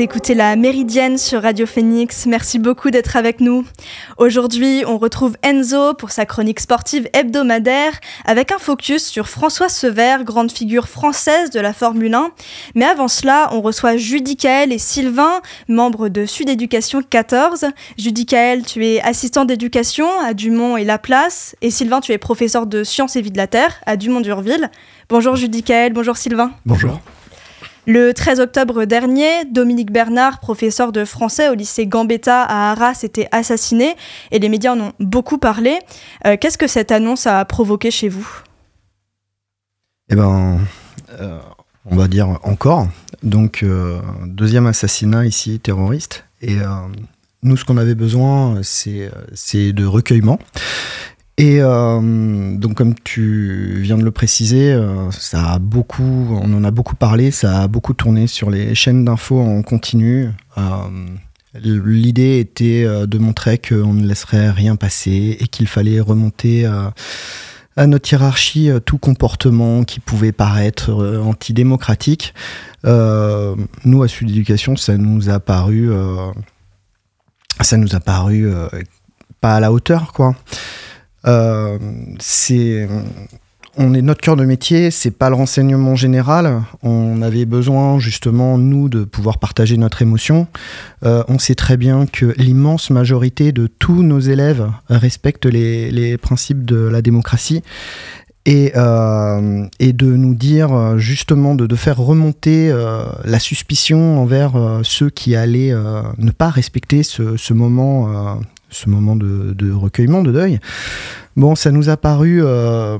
Écoutez la Méridienne sur Radio Phoenix. Merci beaucoup d'être avec nous. Aujourd'hui, on retrouve Enzo pour sa chronique sportive hebdomadaire avec un focus sur François Sever, grande figure française de la Formule 1. Mais avant cela, on reçoit Judicaël et Sylvain, membres de Sud Éducation 14. Judicaël, tu es assistant d'éducation à Dumont et Laplace. Et Sylvain, tu es professeur de sciences et vie de la Terre à Dumont-d'Urville. Bonjour Judicaël, bonjour Sylvain. Bonjour. Le 13 octobre dernier, Dominique Bernard, professeur de français au lycée Gambetta à Arras, était assassiné et les médias en ont beaucoup parlé. Euh, qu'est-ce que cette annonce a provoqué chez vous? Eh ben, euh, on va dire encore. Donc, euh, deuxième assassinat ici, terroriste. Et nous, ce qu'on avait besoin, c'est de recueillement. Et euh, donc, comme tu viens de le préciser, euh, ça a beaucoup, on en a beaucoup parlé, ça a beaucoup tourné sur les chaînes d'infos en continu. Euh, l'idée était de montrer qu'on ne laisserait rien passer et qu'il fallait remonter à notre hiérarchie tout comportement qui pouvait paraître antidémocratique. nous, à Sud Éducation, ça nous a paru, ça nous a paru pas à la hauteur, quoi. Euh, c'est on est notre cœur de métier, c'est pas le renseignement général. On avait besoin justement nous de pouvoir partager notre émotion. Euh, on sait très bien que l'immense majorité de tous nos élèves respectent les, principes de la démocratie. Et, euh, et, de nous dire justement de, de faire remonter la suspicion envers ceux qui allaient ne pas respecter ce, ce moment ce moment de, recueillement, de deuil. Bon, ça nous a paru. Euh,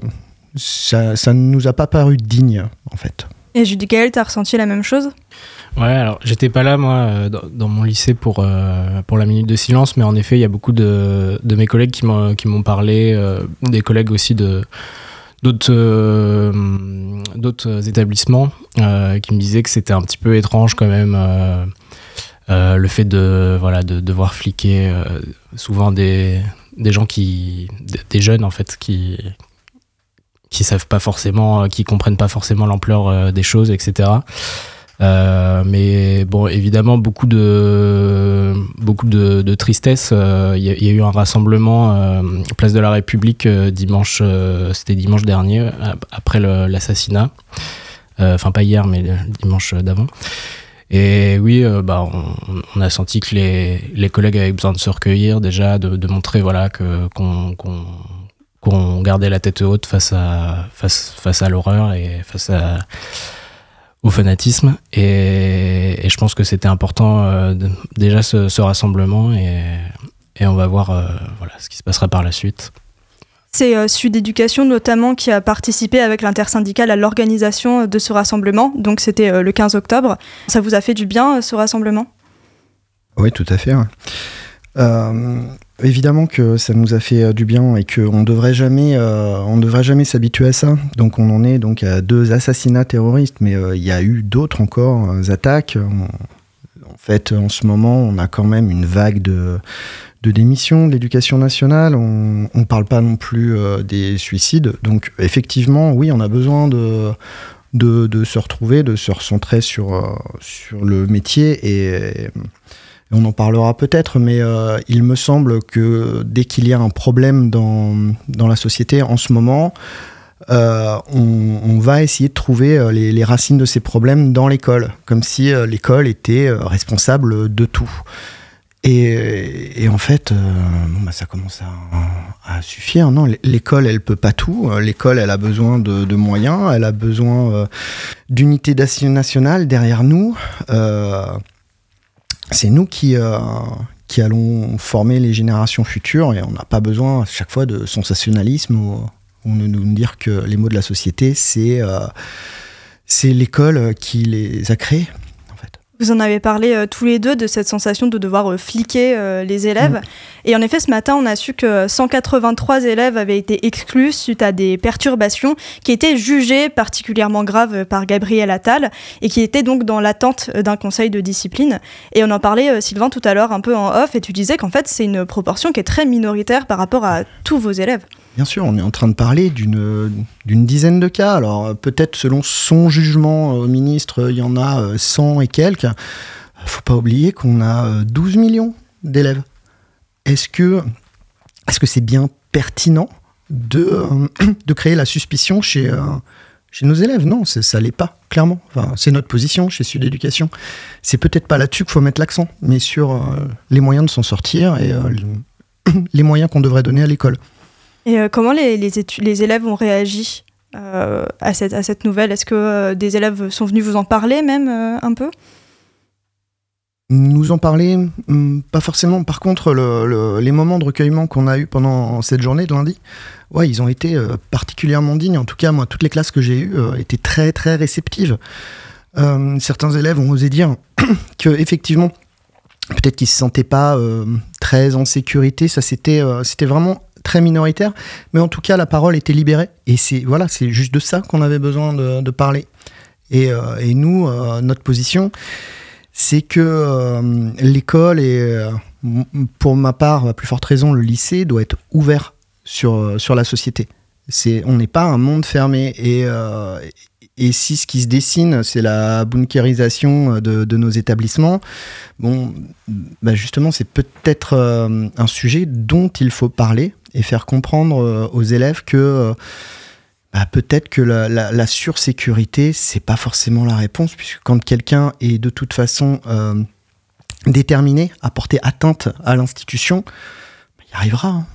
ça, ça ne nous a pas paru digne, en fait. Et Judicaël, t'as ressenti la même chose? Ouais, alors j'étais pas là, moi, euh, dans, mon lycée pour, euh, pour la minute de silence, mais en effet, il y a beaucoup de, de mes collègues qui m'ont parlé, des collègues aussi de d'autres d'autres établissements qui me disaient que c'était un petit peu étrange quand même euh, le fait de voilà de devoir fliquer euh, souvent des, des gens qui des jeunes en fait qui qui savent pas forcément euh, qui comprennent pas forcément l'ampleur des choses etc mais bon évidemment beaucoup de beaucoup de, de tristesse il y, a eu un rassemblement place de la République dimanche c'était dimanche dernier après l'assassinat. Enfin pas hier mais dimanche d'avant et oui, euh, bah, on, a senti que les, collègues avaient besoin de se recueillir déjà, de, montrer voilà, qu'on, gardait la tête haute face à, l'horreur et face au fanatisme. Et, je pense que c'était important euh, déjà ce, rassemblement et, on va voir euh, ce qui se passera par la suite. C'est euh, Sud Éducation notamment qui a participé avec l'intersyndicale à l'organisation de ce rassemblement. Donc c'était euh, le 15 octobre. Ça vous a fait du bien euh, ce rassemblement? Oui, tout à fait. évidemment que ça nous a fait du bien et qu'on ne devrait jamais, on devrait jamais s'habituer à ça. Donc on en est donc à deux assassinats terroristes, mais il y a eu d'autres encore attaques. En fait, en ce moment, on a quand même une vague de de démission de l'éducation nationale. On ne parle pas non plus euh, des suicides. Donc effectivement, oui, on a besoin de, se retrouver, de se recentrer sur, euh, sur le métier et, on en parlera peut-être, mais euh, il me semble que dès qu'il y a un problème dans, dans la société en ce moment, on, va essayer de trouver les, racines de ces problèmes dans l'école, comme si l'école était responsable de tout. Et, en fait, euh, bah, ça commence à, suffire. Non, l'école, elle peut pas tout. Euh, l'école, elle a besoin de, moyens, elle a besoin euh, d'unité nationale derrière nous. c'est nous qui, allons former les générations futures et on n'a pas besoin à chaque fois de sensationnalisme ou, ou de nous dire que les mots de la société, c'est c'est l'école qui les a créés. Vous en avez parlé euh, tous les deux de cette sensation de devoir euh, fliquer euh, les élèves. Mm. Et en effet, ce matin, on a su que 183 élèves avaient été exclus suite à des perturbations qui étaient jugées particulièrement graves par Gabriel Attal et qui étaient donc dans l'attente d'un conseil de discipline. Et on en parlait, Sylvain, tout à l'heure un peu en off, et tu disais qu'en fait, c'est une proportion qui est très minoritaire par rapport à tous vos élèves. Bien sûr, on est en train de parler d'une dizaine de cas. Alors peut-être selon son jugement au ministre, il y en a 100 et quelques. faut pas oublier qu'on a 12 millions d'élèves. Est-ce que est-ce c'est bien pertinent de, de créer la suspicion chez, chez nos élèves? Non, ça l'est pas, clairement. Enfin, c'est notre position chez Sud Éducation. C'est peut-être pas là-dessus qu'il faut mettre l'accent, mais sur les moyens de s'en sortir et les moyens qu'on devrait donner à l'école. Et comment les, les, élèves ont réagi euh, à, cette, à cette nouvelle? Est-ce que euh, des élèves sont venus vous en parler même euh, un peu? Nous en parler, hmm, pas forcément. Par contre, les moments de recueillement qu'on a eu pendant cette journée de lundi, ouais, ils ont été particulièrement dignes. En tout cas, moi, toutes les classes que j'ai eues étaient très, très réceptives. certains élèves ont osé dire que, effectivement, peut-être qu'ils se sentaient pas très en sécurité. Ça, c'était, c'était vraiment très minoritaire, mais en tout cas la parole était libérée et c'est voilà, c'est juste de ça qu'on avait besoin de, parler. Et, euh, et nous, euh, notre position, c'est que euh, l'école et pour ma part, à plus forte raison, le lycée doit être ouvert sur, sur la société. C'est, on n'est pas un monde fermé et, et si ce qui se dessine, c'est la bunkerisation de, de, nos établissements, bon, bah justement, c'est peut-être un sujet dont il faut parler et faire comprendre euh, aux élèves que euh, bah, peut-être que la, la, sursécurité, c'est pas forcément la réponse, puisque quand quelqu'un est de toute façon euh, déterminé à porter atteinte à l'institution, bah, il arrivera. Hein.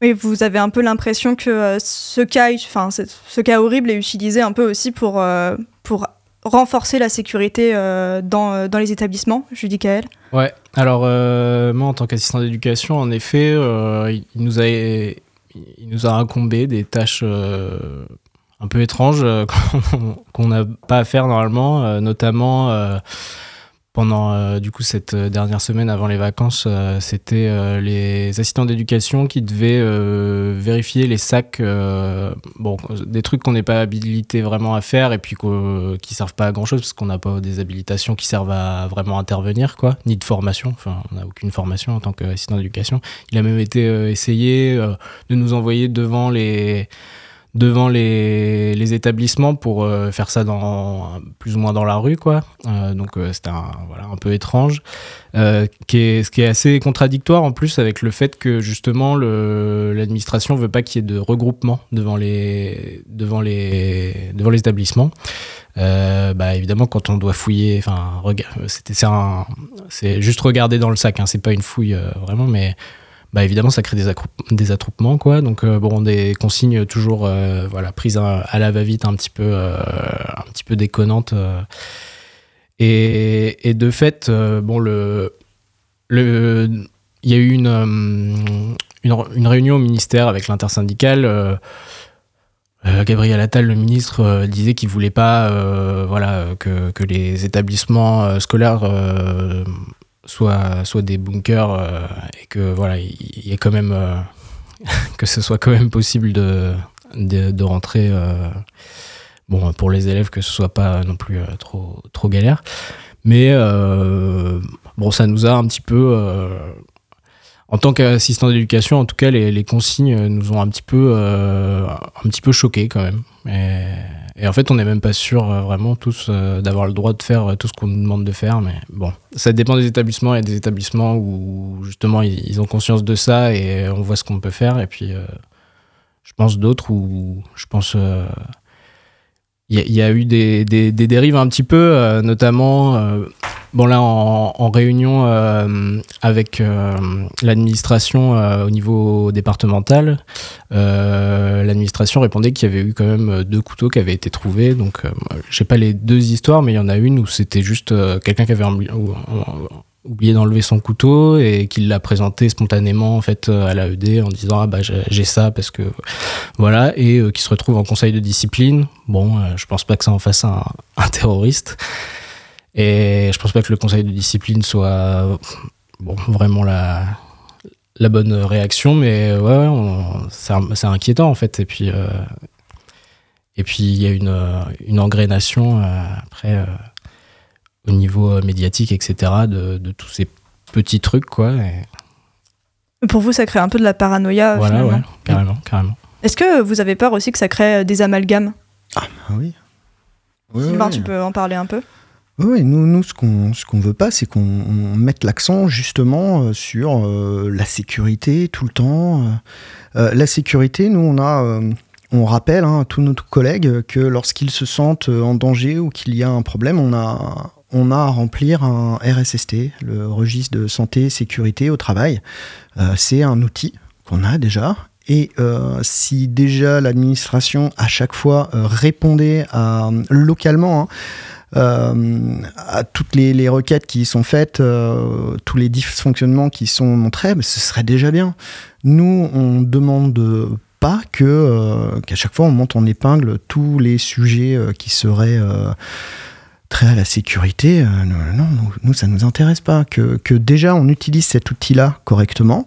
Oui, vous avez un peu l'impression que ce, cas, enfin, ce cas horrible est utilisé un peu aussi pour, pour renforcer la sécurité dans, dans les établissements, Judy Kael. Ouais, alors euh, moi en tant qu'assistant d'éducation, en effet, euh, il, nous a, il nous a incombé des tâches euh, un peu étranges qu'on n'a pas à faire normalement, notamment pendant euh, du coup cette euh, dernière semaine avant les vacances, euh, c'était les assistants d'éducation qui devaient vérifier les sacs, bon, des trucs qu'on n'est pas habilité vraiment à faire et puis qui servent pas à grand chose parce qu'on n'a pas des habilitations qui servent à vraiment intervenir, quoi, ni de formation. Enfin, on n'a aucune formation en tant qu'assistant d'éducation. Il a même été essayé de nous envoyer devant les devant les, établissements pour euh, faire ça dans plus ou moins dans la rue quoi. Euh, donc euh, c'était un, voilà, un peu étrange. Qui est, ce qui est assez contradictoire en plus avec le fait que justement l'administration veut pas qu'il y ait de regroupement devant les devant les devant les établissements. Bah évidemment quand on doit fouiller enfin c'était c'est juste regarder dans le sac hein, c'est pas une fouille vraiment mais bah évidemment ça crée des, attroupements quoi. Donc euh, bon des consignes toujours euh, voilà prises à, la va-vite un petit peu euh, un petit peu déconnantes et, de fait bon le il y a eu une, réunion au ministère avec l'intersyndicale Gabriel Attal, le ministre, disait qu'il voulait pas, voilà, que, les établissements scolaires soit, soit des bunkers euh, et que voilà, il y, quand même euh, que ce soit quand même possible de, de, rentrer. Euh, bon, pour les élèves, que ce soit pas non plus trop, trop galère. Mais bon, ça nous a un petit peu en tant qu'assistant d'éducation, en tout cas, les, consignes nous ont un petit peu, un petit peu choqués quand même. Et, en fait, on n'est même pas sûr euh, vraiment tous euh, d'avoir le droit de faire euh, tout ce qu'on nous demande de faire. Mais bon, ça dépend des établissements. Il y a des établissements où justement ils, ont conscience de ça et on voit ce qu'on peut faire. Et puis, je pense d'autres où je pense il y, a eu des, dérives un petit peu, euh, notamment, euh, bon là en, réunion euh, avec l'administration au niveau départemental, l'administration répondait qu'il y avait eu quand même deux couteaux qui avaient été trouvés. Donc, j'ai pas les deux histoires, mais il y en a une où c'était juste quelqu'un qui avait oublié d'enlever son couteau et qu'il l'a présenté spontanément en fait euh, à l'AED en disant ah bah j'ai ça parce que voilà et euh, qui se retrouve en conseil de discipline bon euh, je pense pas que ça en fasse un, terroriste et je pense pas que le conseil de discipline soit bon vraiment la la bonne réaction mais ouais, c'est inquiétant en fait et puis et puis il y a une une engrénation après au niveau euh, médiatique, etc., de, de, tous ces petits trucs, quoi. Pour vous, ça crée un peu de la paranoïa, voilà, finalement. Ouais, carrément, carrément. Est-ce que vous avez peur aussi que ça crée euh, des amalgames? Ah, bah oui. oui, tu peux en parler un peu Oui, nous, nous ce qu'on ce qu'on veut pas, c'est qu'on mette l'accent justement sur la sécurité tout le temps. la sécurité, nous, on a on rappelle hein, à tous nos collègues que lorsqu'ils se sentent en danger ou qu'il y a un problème, on a, on a à remplir un RSST, le registre de santé et sécurité au travail. Euh, c'est un outil qu'on a déjà. Et euh, si déjà l'administration à chaque fois euh, répondait localement hein, à toutes les, requêtes qui sont faites, tous les dysfonctionnements qui sont montrés, ce serait déjà bien. Nous, on demande pas que qu'à chaque fois on monte en épingle tous les sujets qui seraient très à la sécurité, euh, non, nous, ça ne nous intéresse pas. Que, déjà on utilise cet outil-là correctement,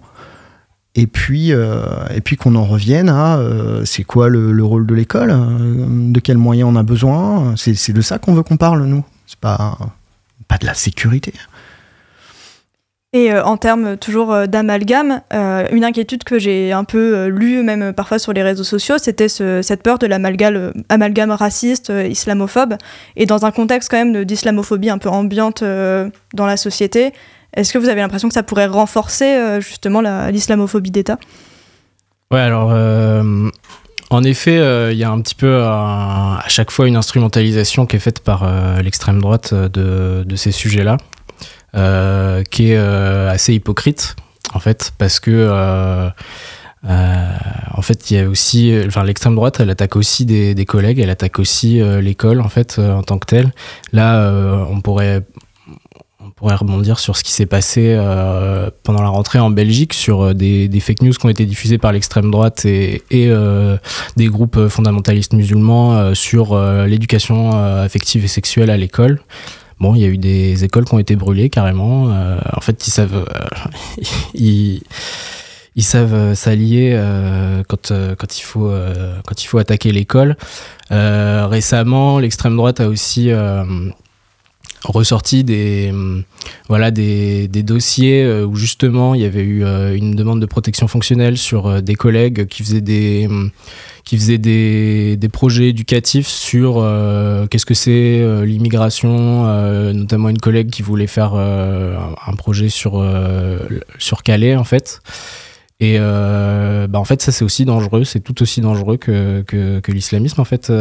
et puis, euh, et puis qu'on en revienne à euh, c'est quoi le, rôle de l'école, de quels moyens on a besoin. C'est de ça qu'on veut qu'on parle, nous. C'est pas, pas de la sécurité. Et euh, en termes toujours euh, d'amalgame, euh, une inquiétude que j'ai un peu lue, même parfois sur les réseaux sociaux, c'était cette peur de l'amalgame amalgame raciste, islamophobe. Et dans un contexte quand même d'islamophobie un peu ambiante dans la société, est-ce que vous avez l'impression que ça pourrait renforcer justement l'islamophobie d'État? Ouais, alors en effet, il y a un petit peu à chaque fois une instrumentalisation qui est faite par l'extrême droite de, ces sujets-là. Euh, qui est euh, assez hypocrite en fait parce que euh, en fait, il y a aussi, enfin, l'extrême droite, elle attaque aussi des, des collègues, elle attaque aussi l'école en fait en tant que telle. Là, on pourrait pourrait rebondir sur ce qui s'est passé pendant la rentrée en Belgique sur des, des, fake news qui ont été diffusées par l'extrême droite et, et des groupes fondamentalistes musulmans sur l'éducation affective et sexuelle à l'école. Bon, il y a eu des écoles qui ont été brûlées carrément. Euh, en fait, ils savent, euh, ils, savent euh, s'allier quand, quand, il faut, quand il faut attaquer l'école. récemment, l'extrême droite a aussi ressorti des, voilà, des, dossiers où justement il y avait eu une demande de protection fonctionnelle sur des collègues qui faisaient des qui faisait des, des projets éducatifs sur euh, qu'est-ce que c'est euh, l'immigration, euh, notamment une collègue qui voulait faire un projet sur, sur Calais en fait. Et bah en fait, ça c'est aussi dangereux, c'est tout aussi dangereux que, que l'islamisme en fait.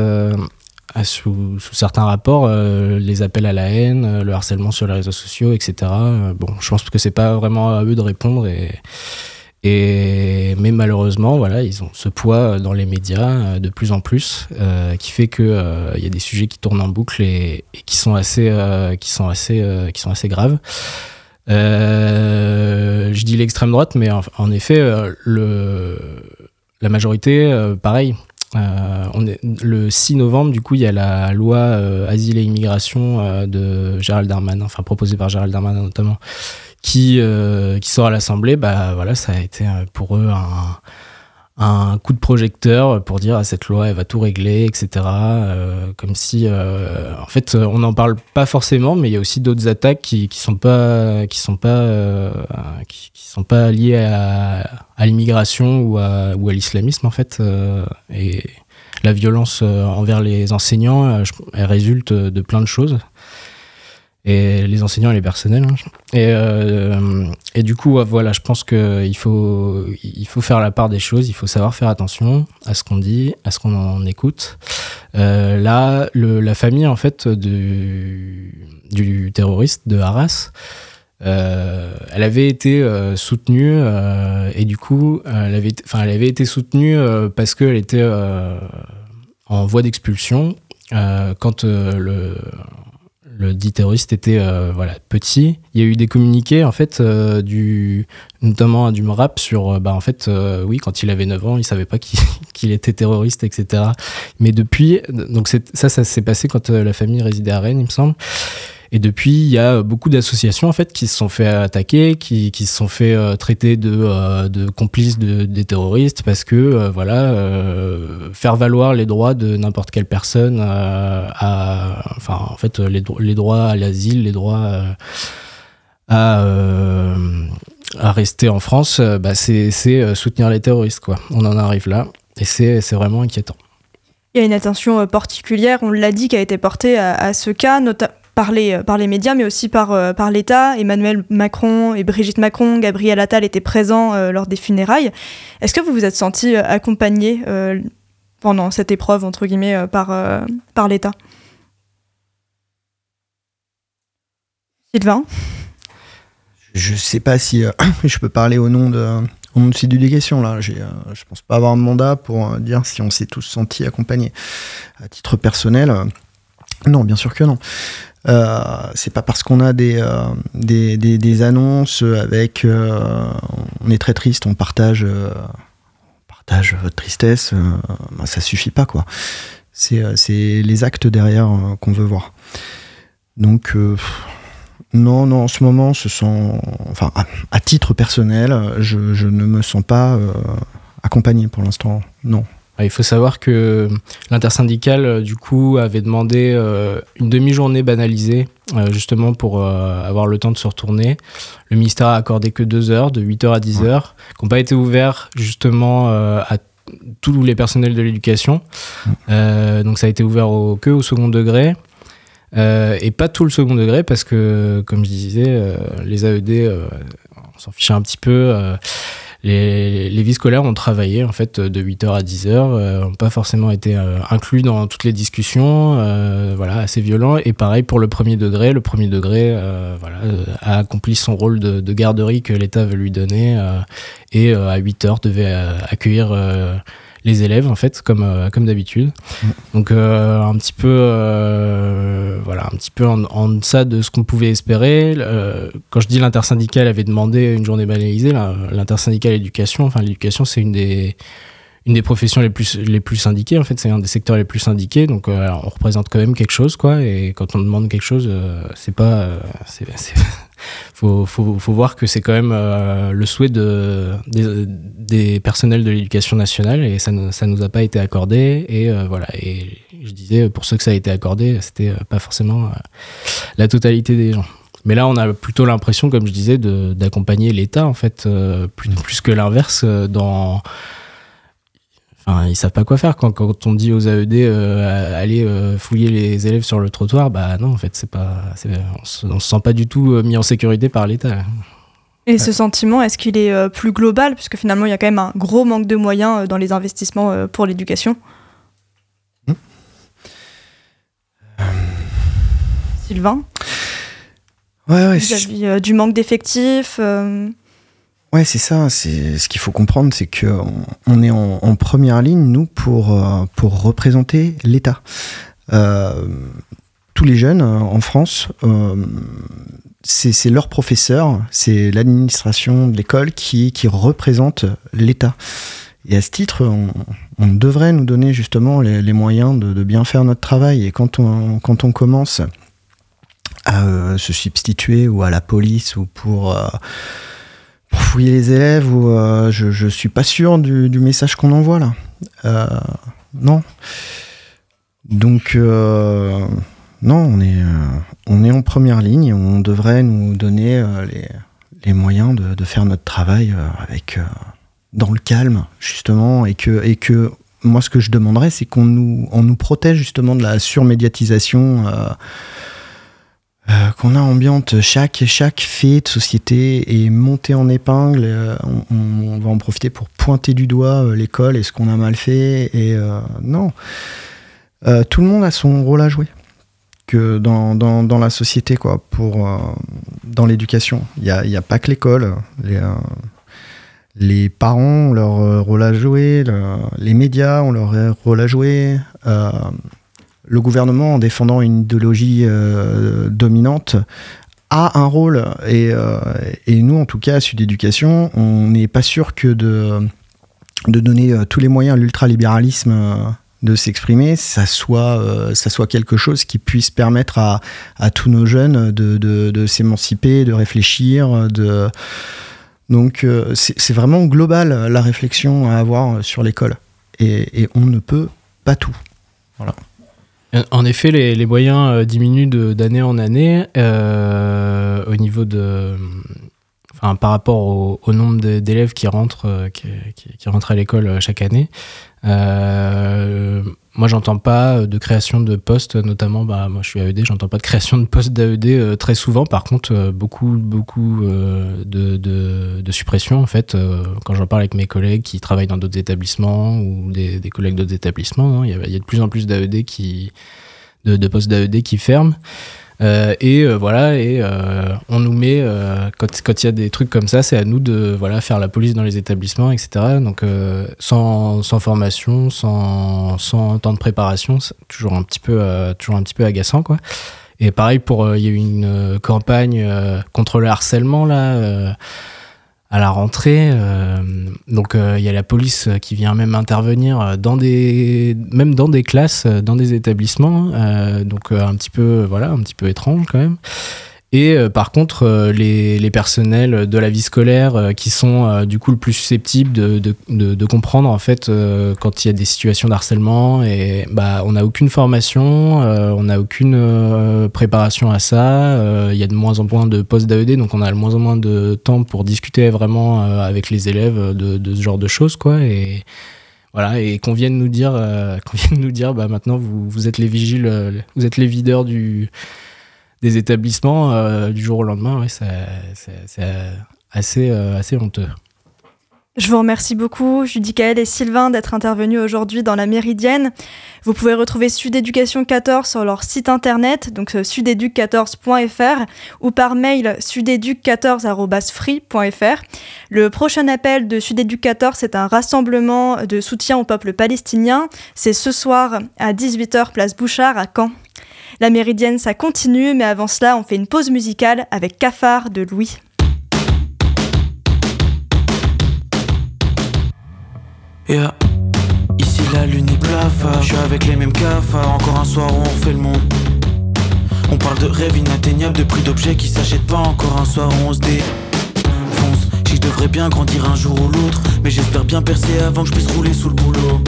Sous, certains rapports, les appels à la haine, le harcèlement sur les réseaux sociaux, etc. bon, je pense que c'est pas vraiment à eux de répondre et, mais malheureusement, voilà, ils ont ce poids dans les médias euh, de plus en plus, euh, qui fait que euh, il y a des sujets qui tournent en boucle et, qui sont assez, qui sont assez, qui sont assez graves. je dis l'extrême droite, mais en, effet, la majorité, pareil. On est, le 6 novembre, du coup, il y a la loi Asile et Immigration de Gérald Darmanin, enfin proposée par Gérald Darmanin notamment, qui, euh, qui sort à l'Assemblée, bah voilà, ça a été euh, pour eux un, un coup de projecteur pour dire ah, cette loi elle va tout régler, etc. Euh, comme si, en fait, on n'en parle pas forcément, mais il y a aussi d'autres attaques qui, qui sont pas qui sont pas qui, sont pas liées à, à l'immigration ou à, ou à l'islamisme en fait. et la violence envers les enseignants, elle résulte de plein de choses et les enseignants et les personnels. Hein. Et, euh, et du coup, voilà, je pense qu'il faut, il faut faire la part des choses, il faut savoir faire attention à ce qu'on dit, à ce qu'on en écoute. Euh, là, la famille, en fait, du, du terroriste de Arras, euh, elle avait été soutenue et du coup, elle avait, enfin, elle avait été soutenue parce qu'elle était en voie d'expulsion quand le le dit terroriste était euh, voilà petit. Il y a eu des communiqués en fait euh, du notamment du rap sur euh, bah en fait oui quand il avait 9 ans il savait pas qu'il était terroriste etc. Mais depuis donc ça ça s'est passé quand la famille résidait à Rennes il me semble. Et depuis, il y a beaucoup d'associations en fait qui se sont fait attaquer, qui, qui se sont fait euh, traiter de, euh, de complices de, des terroristes parce que euh, voilà, faire valoir les droits de n'importe quelle personne, à, enfin en fait les, droits à l'asile, les droits à, à rester en France, bah, c'est soutenir les terroristes quoi. On en arrive là et c'est vraiment inquiétant. Il y a une attention particulière, on l'a dit, qui a été portée à ce cas, notamment par les, par les médias, mais aussi par, par l'État. Emmanuel Macron et Brigitte Macron, Gabriel Attal étaient présents lors des funérailles. Est-ce que vous vous êtes senti accompagné pendant cette épreuve, entre guillemets, par, par l'État? Sylvain? Je ne sais pas si je peux parler au nom de, au l'éducation. Là, j'ai, je pense pas avoir un mandat pour dire si on s'est tous sentis accompagnés. À titre personnel, non, bien sûr que non. Euh, c'est pas parce qu'on a des, euh, des, des, annonces avec euh, on est très triste, on partage, partage votre tristesse, bah, ça suffit pas quoi. C'est, c'est les actes derrière qu'on veut voir. Donc non, non, en ce moment, ce sont, enfin, à, titre personnel, je, je, ne me sens pas accompagné pour l'instant. Non. Il faut savoir que l'intersyndicale, euh, du coup, avait demandé euh, une demi-journée banalisée, euh, justement pour avoir le temps de se retourner. Le ministère a accordé que deux heures, de 8h à 10h, qui n'ont pas été ouverts justement à tous les personnels de l'éducation. donc ça a été ouvert au, que au second degré. et pas tout le second degré parce que, comme je disais, les AED, on s'en fichait un petit peu les, les vies scolaires ont travaillé en fait de 8h à 10h, euh, n'ont pas forcément été euh, inclus dans toutes les discussions, euh, voilà, assez violent. Et pareil pour le premier degré, le premier degré voilà, a accompli son rôle de, de garderie que l'État veut lui donner et à 8h devait accueillir les élèves en fait comme euh, comme d'habitude. Donc euh, un petit peu euh, voilà un petit peu en, deçà de ce qu'on pouvait espérer. Quand je dis l'intersyndicale avait demandé une journée banalisée l'intersyndicale éducation enfin l'éducation c'est une des une des professions les plus les plus syndiquées en fait c'est un des secteurs les plus syndiqués donc on représente quand même quelque chose quoi et quand on demande quelque chose c'est pas c'est faut, faut, faut, voir que c'est quand même euh, le souhait de, des, personnels de l'éducation nationale et ça ne ça nous a pas été accordé. Et euh, voilà. Et je disais, pour ceux que ça a été accordé, c'était euh, pas forcément la totalité des gens. Mais là, on a plutôt l'impression, comme je disais, d'accompagner l'État, en fait, plus, plus que l'inverse dans Enfin, ils savent pas quoi faire quand, quand on dit aux AED euh, aller euh, fouiller les élèves sur le trottoir. Bah non, en fait, c'est pas, on se, se sent pas du tout euh, mis en sécurité par l'État. Et ce sentiment, est-ce qu'il est plus global? Puisque finalement il y a quand même un gros manque de moyens dans les investissements pour l'éducation hmm. Sylvain? Ouais, ouais. Vis-à-vis du manque d'effectifs Ouais, c'est ça. C'est ce qu'il faut comprendre, c'est que on est en, première ligne nous pour euh, pour représenter l'État. Euh, tous les jeunes euh, en France, c'est leur professeur, c'est l'administration de l'école qui qui représente l'État. Et à ce titre, on, devrait nous donner justement les, moyens de, bien faire notre travail. Et quand on quand on commence à se substituer ou à la police ou pour fouiller les élèves ou euh, je, je suis pas sûr du, message qu'on envoie là. Euh, non. Donc euh, non, on est on est en première ligne. On devrait nous donner les, moyens de, faire notre travail avec dans le calme justement et que et que moi ce que je demanderais c'est qu'on nous on nous protège justement de la surmédiatisation euh, qu'on a ambiante chaque chaque fait de société est monté en épingle. Euh, on, va en profiter pour pointer du doigt euh, l'école et ce qu'on a mal fait. Non, tout le monde a son rôle à jouer que dans, la société quoi. Pour dans l'éducation, il n'y a, a, pas que l'école. Les, les parents ont leur rôle à jouer, les médias ont leur rôle à jouer le gouvernement, en défendant une idéologie euh, dominante, a un rôle. Euh, et, nous, en tout cas, à Sud Éducation, on n'est pas sûr que de, donner euh, tous les moyens à l'ultralibéralisme de s'exprimer, ça soit, ça soit quelque chose qui puisse permettre à, tous nos jeunes de, s'émanciper, de réfléchir. Donc c'est vraiment global la réflexion à avoir sur l'école. Et, et, on ne peut pas tout. Voilà. En effet, les, moyens euh, diminuent d'année en année euh, au niveau de. Par rapport au, nombre d'élèves qui rentrent, qui, qui, à l'école chaque année. moi, j'entends pas de création de postes, notamment, bah, moi je suis AED, j'entends pas de création de postes d'AED très souvent. Par contre, beaucoup, beaucoup de, de, de, suppression, en fait, quand j'en parle avec mes collègues qui travaillent dans d'autres établissements ou des, collègues d'autres établissements, hein, il y, y, a de plus en plus d'AED qui, de, de postes d'AED qui ferment. Euh, et euh, voilà, et euh, on nous met, quand il y a des trucs comme ça, c'est à nous de voilà, faire la police dans les établissements, etc. Donc sans, sans, formation, sans, sans, temps de préparation, c'est toujours un petit peu, toujours un petit peu agaçant. Quoi. Et pareil, il y a eu une campagne contre le harcèlement là à la rentrée. Euh, donc euh, il y a la police qui vient même intervenir dans des, même dans des classes, dans des établissements. donc un petit peu, voilà, un petit peu étrange quand même. Et euh, par contre, euh, les, personnels de la vie scolaire euh, qui sont du coup le plus susceptibles de, comprendre en fait quand il y a des situations d'harcèlement et bah on n'a aucune formation, on n'a aucune préparation à ça. Il y a de moins en moins de postes d'AED, donc on a de moins en moins de temps pour discuter vraiment avec les élèves de, de, ce genre de choses quoi. Et voilà, et qu'on vienne nous dire, qu'on vienne nous dire, bah maintenant vous, vous êtes les vigiles, vous êtes les videurs du des établissements euh, du jour au lendemain, c'est assez, euh, assez honteux. Je vous remercie beaucoup, Judicaël et Sylvain, d'être intervenus aujourd'hui dans la Méridienne. Vous pouvez retrouver Sud Éducation 14 sur leur site internet, donc euh, sudeduc14.fr, ou par mail sudeduc14.free.fr. Le prochain appel de Sudeduc 14, c'est un rassemblement de soutien au peuple palestinien. C'est ce soir à 18h, place Bouchard à Caen. La méridienne, ça continue, mais avant cela, on fait une pause musicale avec Cafard de Louis. Yeah. Ici la lune est blafard, je suis avec les mêmes cafards, encore un soir on fait le monde. On parle de rêves inatteignables, de prix d'objets qui s'achètent pas, encore un soir on se défonce. Je devrais bien grandir un jour ou l'autre, mais j'espère bien percer avant que je puisse rouler sous le boulot.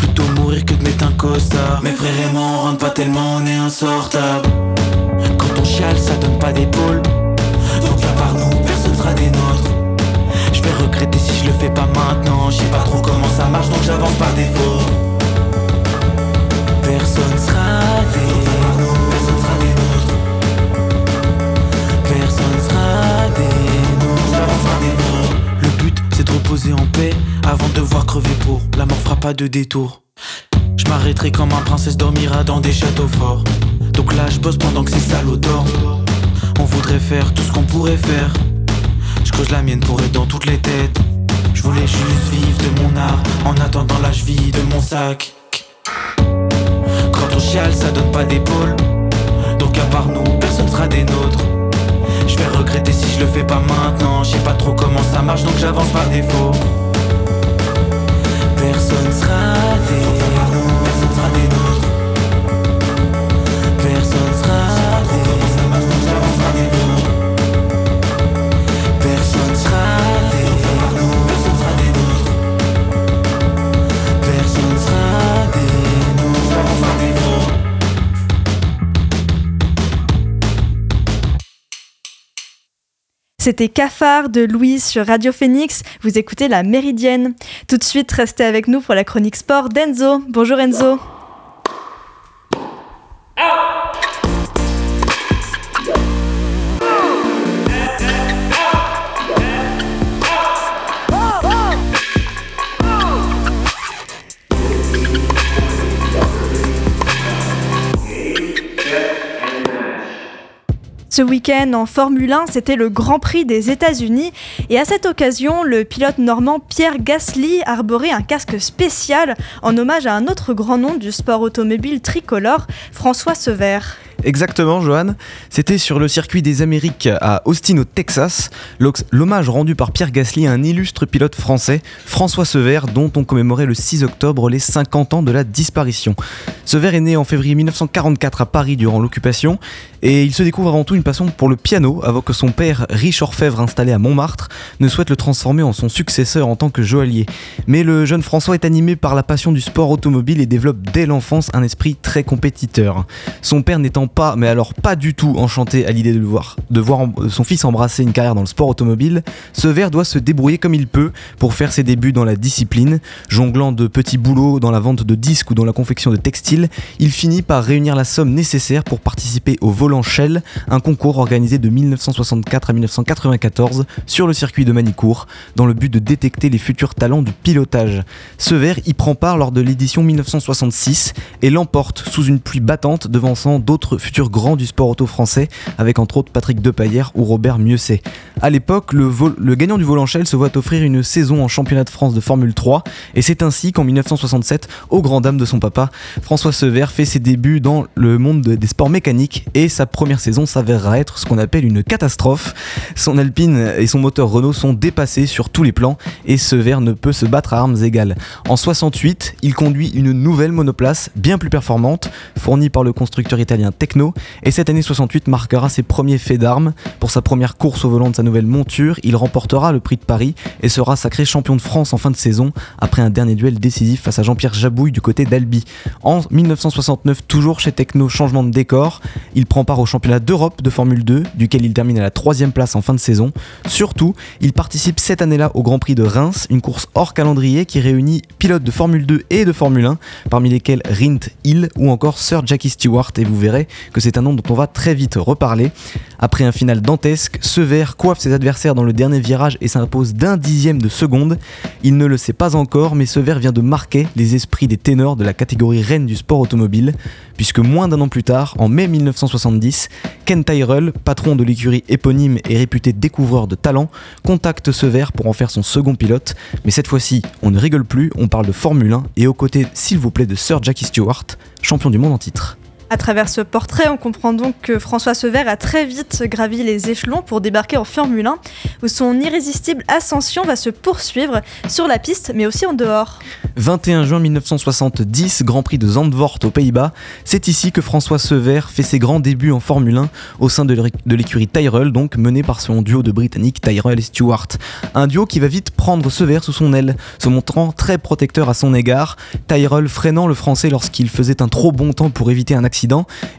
Plutôt mourir que de mettre un costard. Mes frères et moi on rentre pas tellement on est insortable. Quand on chiale ça donne pas d'épaule. Donc à part nous personne sera des nôtres. Je vais regretter si je le fais pas maintenant. Je sais pas trop comment ça marche donc j'avance par défaut. Personne sera des de reposer en paix avant de voir crever pour. La mort fera pas de détour. Je m'arrêterai quand ma princesse dormira dans des châteaux forts. Donc là, je bosse pendant que ces salauds dorment. On voudrait faire tout ce qu'on pourrait faire. Je creuse la mienne pour être dans toutes les têtes. Je voulais juste vivre de mon art en attendant l'âge vie de mon sac. Quand on chiale, ça donne pas d'épaule. Donc à part nous, personne sera des nôtres. Je vais regretter si je le fais pas maintenant. Je sais pas trop comment ça marche, donc j'avance par défaut. Personne sera des sera des C'était Cafard de Louise sur Radio Phoenix. Vous écoutez la Méridienne. Tout de suite, restez avec nous pour la chronique sport d'Enzo. Bonjour Enzo. Ce week-end en Formule 1, c'était le Grand Prix des États-Unis et à cette occasion, le pilote normand Pierre Gasly arborait un casque spécial en hommage à un autre grand nom du sport automobile tricolore, François Sever. Exactement, Johan. C'était sur le circuit des Amériques à Austin, au Texas, l'hommage rendu par Pierre Gasly à un illustre pilote français, François Sever, dont on commémorait le 6 octobre les 50 ans de la disparition. Sever est né en février 1944 à Paris durant l'occupation et il se découvre avant tout une passion pour le piano avant que son père, riche orfèvre installé à Montmartre, ne souhaite le transformer en son successeur en tant que joaillier. Mais le jeune François est animé par la passion du sport automobile et développe dès l'enfance un esprit très compétiteur. Son père n'étant pas, mais alors pas du tout enchanté à l'idée de le voir, de voir son fils embrasser une carrière dans le sport automobile, Sever doit se débrouiller comme il peut pour faire ses débuts dans la discipline, jonglant de petits boulots dans la vente de disques ou dans la confection de textiles. Il finit par réunir la somme nécessaire pour participer au Volant Shell, un concours organisé de 1964 à 1994 sur le circuit de Manicourt, dans le but de détecter les futurs talents du pilotage. Sever y prend part lors de l'édition 1966 et l'emporte sous une pluie battante devançant d'autres futurs grands du sport auto français, avec entre autres Patrick Depailler ou Robert Mieuxet. À l'époque, le, gagnant du Volanchel se voit offrir une saison en championnat de France de Formule 3, et c'est ainsi qu'en 1967, au grand dame de son papa, François Sever fait ses débuts dans le monde des sports mécaniques, et sa première saison s'avérera être ce qu'on appelle une catastrophe. Son Alpine et son moteur Renault sont dépassés sur tous les plans, et Sever ne peut se battre à armes égales. En 68, il conduit une nouvelle monoplace, bien plus performante, fournie par le constructeur italien Et cette année 68 marquera ses premiers faits d'armes. Pour sa première course au volant de sa nouvelle monture, il remportera le prix de Paris et sera sacré champion de France en fin de saison après un dernier duel décisif face à Jean-Pierre Jabouille du côté d'Albi. En 1969, toujours chez Tecno, changement de décor, il prend part au championnat d'Europe de Formule 2, duquel il termine à la troisième place en fin de saison. Surtout, il participe cette année-là au Grand Prix de Reims, une course hors calendrier qui réunit pilotes de Formule 2 et de Formule 1, parmi lesquels Rint Hill ou encore Sir Jackie Stewart, et vous verrez que c'est un nom dont on va très vite reparler. Après un final dantesque, Sever coiffe ses adversaires dans le dernier virage et s'impose d'un dixième de seconde. Il ne le sait pas encore, mais Sever vient de marquer les esprits des ténors de la catégorie reine du sport automobile, puisque moins d'un an plus tard, en mai 1970, Ken Tyrrell, patron de l'écurie éponyme et réputé découvreur de talent, contacte Sever pour en faire son second pilote. Mais cette fois-ci, on ne rigole plus, on parle de Formule 1 et aux côtés, s'il vous plaît, de Sir Jackie Stewart, champion du monde en titre. À travers ce portrait, on comprend donc que François Sever a très vite gravi les échelons pour débarquer en Formule 1, où son irrésistible ascension va se poursuivre sur la piste, mais aussi en dehors. 21 juin 1970, Grand Prix de Zandvoort aux Pays-Bas. C'est ici que François Sever fait ses grands débuts en Formule 1 au sein de l'écurie Tyrrell, donc mené par son duo de Britanniques Tyrrell et Stewart. Un duo qui va vite prendre Sever sous son aile, se montrant très protecteur à son égard. Tyrrell freinant le français lorsqu'il faisait un trop bon temps pour éviter un accident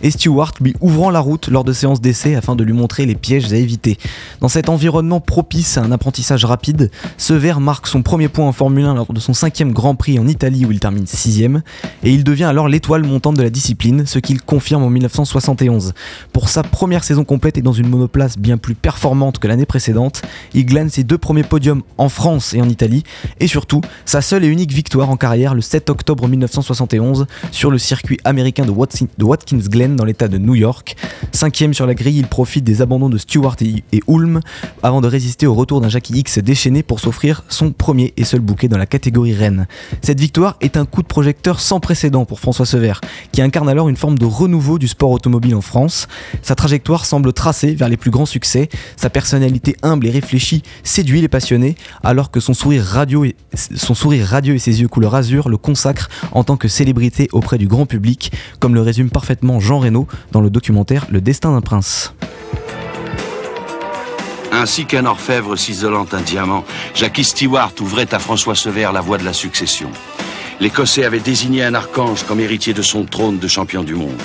et Stewart lui ouvrant la route lors de séances d'essai afin de lui montrer les pièges à éviter. Dans cet environnement propice à un apprentissage rapide, Sever marque son premier point en Formule 1 lors de son cinquième Grand Prix en Italie où il termine sixième, et il devient alors l'étoile montante de la discipline, ce qu'il confirme en 1971. Pour sa première saison complète et dans une monoplace bien plus performante que l'année précédente, il glane ses deux premiers podiums en France et en Italie, et surtout sa seule et unique victoire en carrière le 7 octobre 1971 sur le circuit américain de, Watson, de Watkins Glen dans l'état de New York. Cinquième sur la grille, il profite des abandons de Stewart et, Ulm avant de résister au retour d'un Jackie X déchaîné pour s'offrir son premier et seul bouquet dans la catégorie reine. Cette victoire est un coup de projecteur sans précédent pour François Sever, qui incarne alors une forme de renouveau du sport automobile en France. Sa trajectoire semble tracée vers les plus grands succès, sa personnalité humble et réfléchie séduit les passionnés, alors que son sourire, radio et, radieux et ses yeux couleur azur le consacrent en tant que célébrité auprès du grand public, comme le résume parfaitement Jean Reno dans le documentaire Le destin d'un prince. Ainsi qu'un orfèvre s'isolant un diamant, Jackie Stewart ouvrait à François Sever la voie de la succession. L'Écossais avait désigné un archange comme héritier de son trône de champion du monde.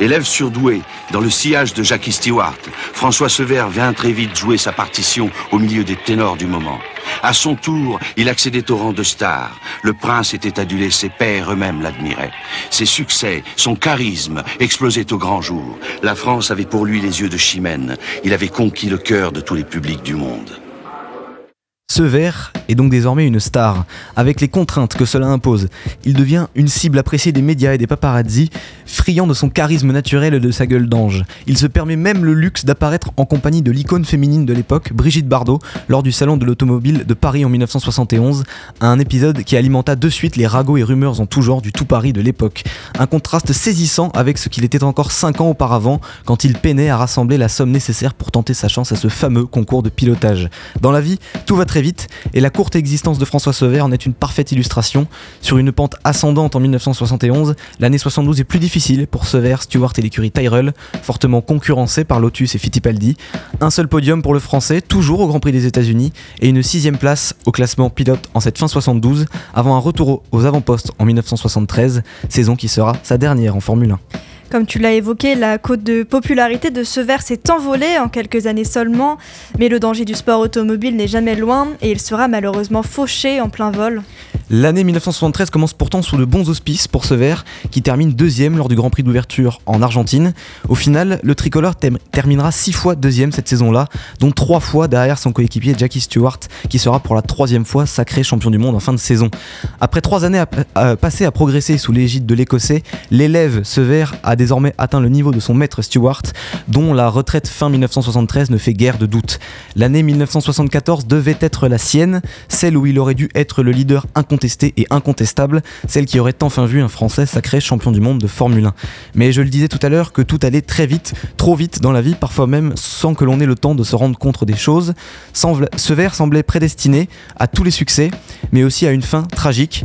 Élève surdoué, dans le sillage de Jackie Stewart, François Sever vient très vite jouer sa partition au milieu des ténors du moment. À son tour, il accédait au rang de star. Le prince était adulé, ses pères eux-mêmes l'admiraient. Ses succès, son charisme explosaient au grand jour. La France avait pour lui les yeux de Chimène. Il avait conquis le cœur de tous les publics du monde. Sever est donc désormais une star, avec les contraintes que cela impose. Il devient une cible appréciée des médias et des paparazzi, friand de son charisme naturel et de sa gueule d'ange. Il se permet même le luxe d'apparaître en compagnie de l'icône féminine de l'époque, Brigitte Bardot, lors du Salon de l'Automobile de Paris en 1971, un épisode qui alimenta de suite les ragots et rumeurs en tout genre du tout Paris de l'époque. Un contraste saisissant avec ce qu'il était encore 5 ans auparavant, quand il peinait à rassembler la somme nécessaire pour tenter sa chance à ce fameux concours de pilotage. Dans la vie, tout va très et la courte existence de François Sever en est une parfaite illustration. Sur une pente ascendante en 1971, l'année 72 est plus difficile pour Sever, Stewart et l'écurie Tyrrell, fortement concurrencés par Lotus et Fittipaldi. Un seul podium pour le français, toujours au Grand Prix des États-Unis, et une sixième place au classement pilote en cette fin 72, avant un retour aux avant-postes en 1973, saison qui sera sa dernière en Formule 1. Comme tu l'as évoqué, la cote de popularité de ce s'est envolée en quelques années seulement, mais le danger du sport automobile n'est jamais loin et il sera malheureusement fauché en plein vol. L'année 1973 commence pourtant sous de bons auspices pour ce qui termine deuxième lors du Grand Prix d'ouverture en Argentine. Au final, le tricolore terminera six fois deuxième cette saison-là, dont trois fois derrière son coéquipier Jackie Stewart, qui sera pour la troisième fois sacré champion du monde en fin de saison. Après trois années passées à progresser sous l'égide de l'Écossais, l'élève Sever a désormais atteint le niveau de son maître Stewart, dont la retraite fin 1973 ne fait guère de doute. L'année 1974 devait être la sienne, celle où il aurait dû être le leader incontesté et incontestable, celle qui aurait enfin vu un Français sacré champion du monde de Formule 1. Mais je le disais tout à l'heure que tout allait très vite, trop vite dans la vie, parfois même sans que l'on ait le temps de se rendre compte des choses. Sever semblait prédestiné à tous les succès, mais aussi à une fin tragique.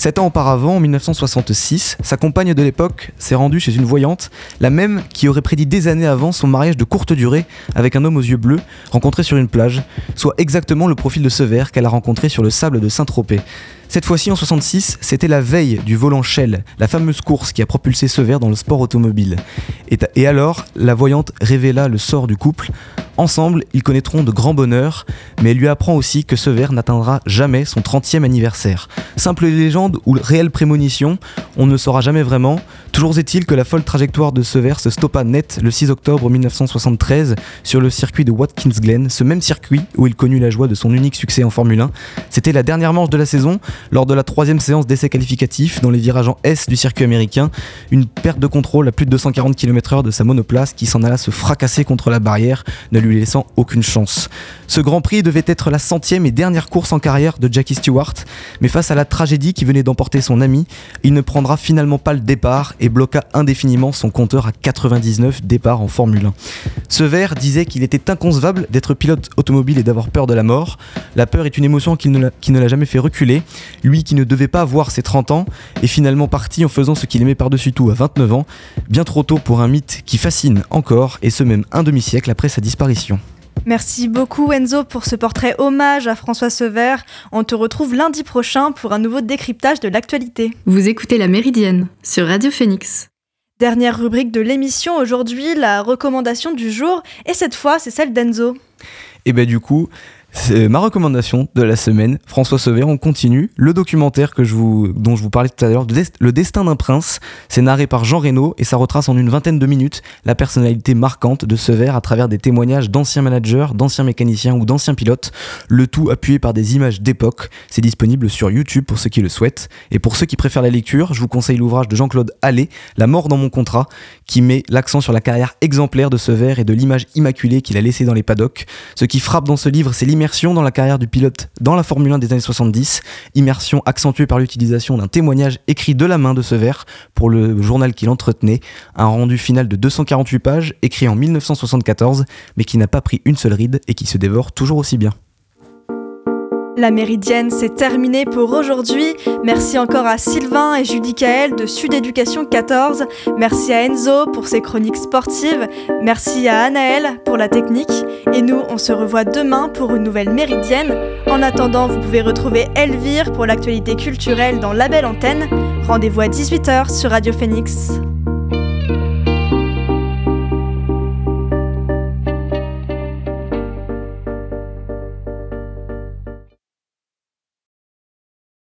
Sept ans auparavant, en 1966, sa compagne de l'époque s'est rendue chez une voyante, la même qui aurait prédit des années avant son mariage de courte durée avec un homme aux yeux bleus rencontré sur une plage, soit exactement le profil de ce verre qu'elle a rencontré sur le sable de Saint-Tropez. Cette fois-ci en 66, c'était la veille du volant Shell, la fameuse course qui a propulsé ce verre dans le sport automobile. Et, alors, la voyante révéla le sort du couple. Ensemble, ils connaîtront de grands bonheurs, mais elle lui apprend aussi que ce verre n'atteindra jamais son 30e anniversaire. Simple légende ou réelle prémonition, on ne saura jamais vraiment. Toujours est-il que la folle trajectoire de ce verre se stoppa net le 6 octobre 1973 sur le circuit de Watkins Glen, ce même circuit où il connut la joie de son unique succès en Formule 1. C'était la dernière manche de la saison, lors de la troisième séance d'essai qualificatif dans les virages en S du circuit américain. Une perte de contrôle à plus de 240 km/h de sa monoplace qui s'en alla se fracasser contre la barrière, ne lui laissant aucune chance. Ce Grand Prix devait être la centième et dernière course en carrière de Jackie Stewart, mais face à la tragédie qui venait d'emporter son ami, il ne prendra finalement pas le départ et bloqua indéfiniment son compteur à 99 départs en Formule 1. Ce verre disait qu'il était inconcevable d'être pilote automobile et d'avoir peur de la mort. La peur est une émotion qui ne l'a jamais fait reculer lui qui ne devait pas avoir ses 30 ans, est finalement parti en faisant ce qu'il aimait par-dessus tout à 29 ans, bien trop tôt pour un mythe qui fascine encore, et ce même un demi-siècle après sa disparition. Merci beaucoup Enzo pour ce portrait hommage à François Sever. On te retrouve lundi prochain pour un nouveau décryptage de l'actualité. Vous écoutez La Méridienne sur Radio Phoenix. Dernière rubrique de l'émission aujourd'hui, la recommandation du jour, et cette fois c'est celle d'Enzo. Et bah du coup, c'est ma recommandation de la semaine. François Sever, on continue. Le documentaire dont je vous parlais tout à l'heure, Le destin d'un prince, c'est narré par Jean Reno et ça retrace en une vingtaine de minutes la personnalité marquante de Sever à travers des témoignages d'anciens managers, d'anciens mécaniciens ou d'anciens pilotes, le tout appuyé par des images d'époque. C'est disponible sur YouTube pour ceux qui le souhaitent. Et pour ceux qui préfèrent la lecture, je vous conseille l'ouvrage de Jean-Claude Allais, La mort dans mon contrat, qui met l'accent sur la carrière exemplaire de Sever et de l'image immaculée qu'il a laissée dans les paddocks. Ce qui frappe dans ce livre, c'est immersion dans la carrière du pilote dans la Formule 1 des années 70, immersion accentuée par l'utilisation d'un témoignage écrit de la main de ce verre pour le journal qu'il entretenait, un rendu final de 248 pages écrit en 1974 mais qui n'a pas pris une seule ride et qui se dévore toujours aussi bien. La méridienne, c'est terminé pour aujourd'hui. Merci encore à Sylvain et Judicaël de Sud Éducation 14. Merci à Enzo pour ses chroniques sportives. Merci à Anaël pour la technique. Et nous, on se revoit demain pour une nouvelle méridienne. En attendant, vous pouvez retrouver Elvire pour l'actualité culturelle dans La Belle Antenne. Rendez-vous à 18h sur Radio Phoenix.